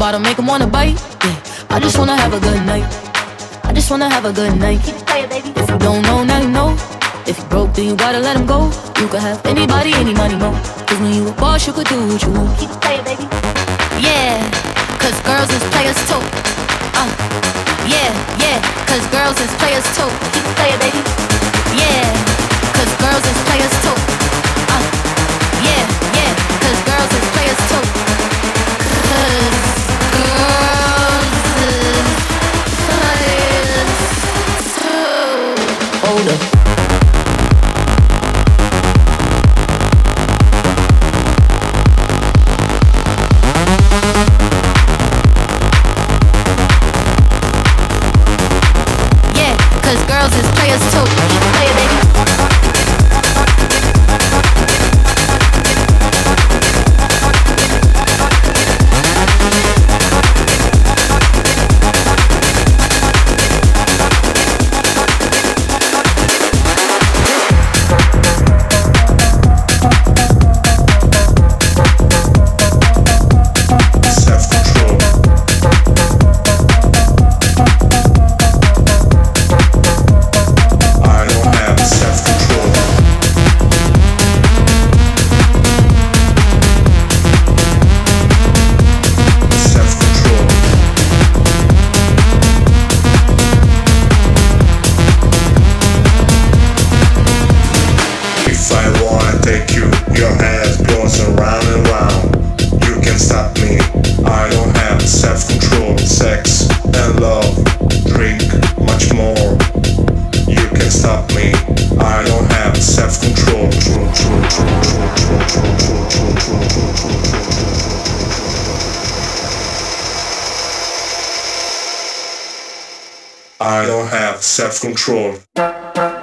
Bottom, make them wanna bite. Yeah, I just wanna have a good night. I just wanna have a good night. Keep it playing, baby. If you don't know, now you know. If you broke, then you gotta let him go. You could have anybody, any money, mo. Cause when you a boss, you could do what you want. Keep it playing, baby. Yeah, cause girls is players too. Uh, yeah, yeah, cause girls is players too. Keep it playing, baby. players too. Play it, baby. Self-control.